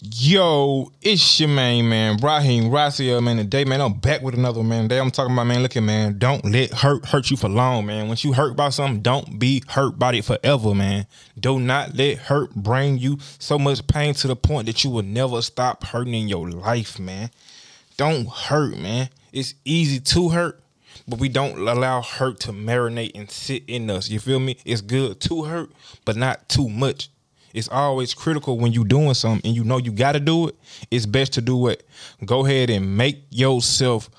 Yo, it's your main man, Raheem Rasia, man. Today, man, I'm back with another man. Today, I'm talking about, man, look at, man, don't let hurt hurt you for long, man. Once you hurt by something, don't be hurt by it forever, man. Do not let hurt bring you so much pain to the point that you will never stop hurting in your life, man. Don't hurt, man. It's easy to hurt, but we don't allow hurt to marinate and sit in us. You feel me? It's good to hurt, but not too much. It's always critical when you doing something and you know you got to do it. It's best to do it. Go ahead and make yourself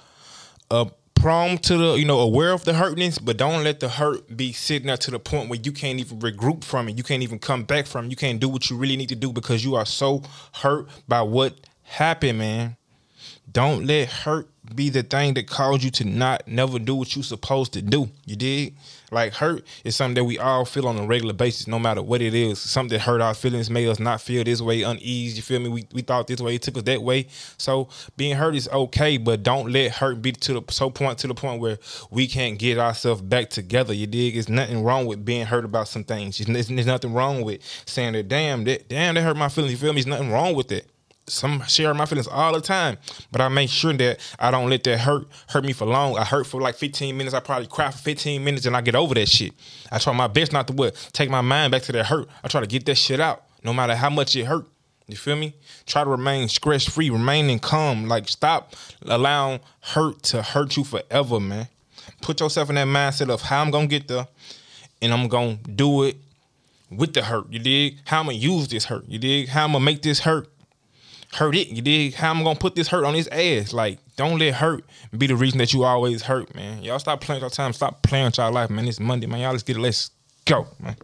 uh, prone to the, you know, aware of the hurtness, but don't let the hurt be sitting there to the point where you can't even regroup from it. You can't even come back from it. You can't do what you really need to do because you are so hurt by what happened, man. Don't let hurt be the thing that caused you to not never do what you supposed to do. You did? Like hurt is something that we all feel on a regular basis, no matter what it is. Something that hurt our feelings, made us not feel this way, uneasy. You feel me? We, we thought this way, it took us that way. So being hurt is okay, but don't let hurt be to the so point to the point where we can't get ourselves back together. You dig? It's nothing wrong with being hurt about some things. There's, there's nothing wrong with saying that damn, that damn, that hurt my feelings. You feel me? There's nothing wrong with it some share my feelings all the time, but I make sure that I don't let that hurt hurt me for long. I hurt for like 15 minutes. I probably cry for 15 minutes and I get over that shit. I try my best not to what take my mind back to that hurt. I try to get that shit out, no matter how much it hurt. You feel me? Try to remain stress free, remain in calm. Like stop allowing hurt to hurt you forever, man. Put yourself in that mindset of how I'm gonna get there, and I'm gonna do it with the hurt. You dig? How I'm gonna use this hurt. You dig? How I'm gonna make this hurt hurt it. You dig? How I'm gonna put this hurt on his ass? Like, don't let hurt be the reason that you always hurt, man. Y'all stop playing your time. Stop playing with y'all life, man. It's Monday, man. Y'all let's get it. Let's go, man.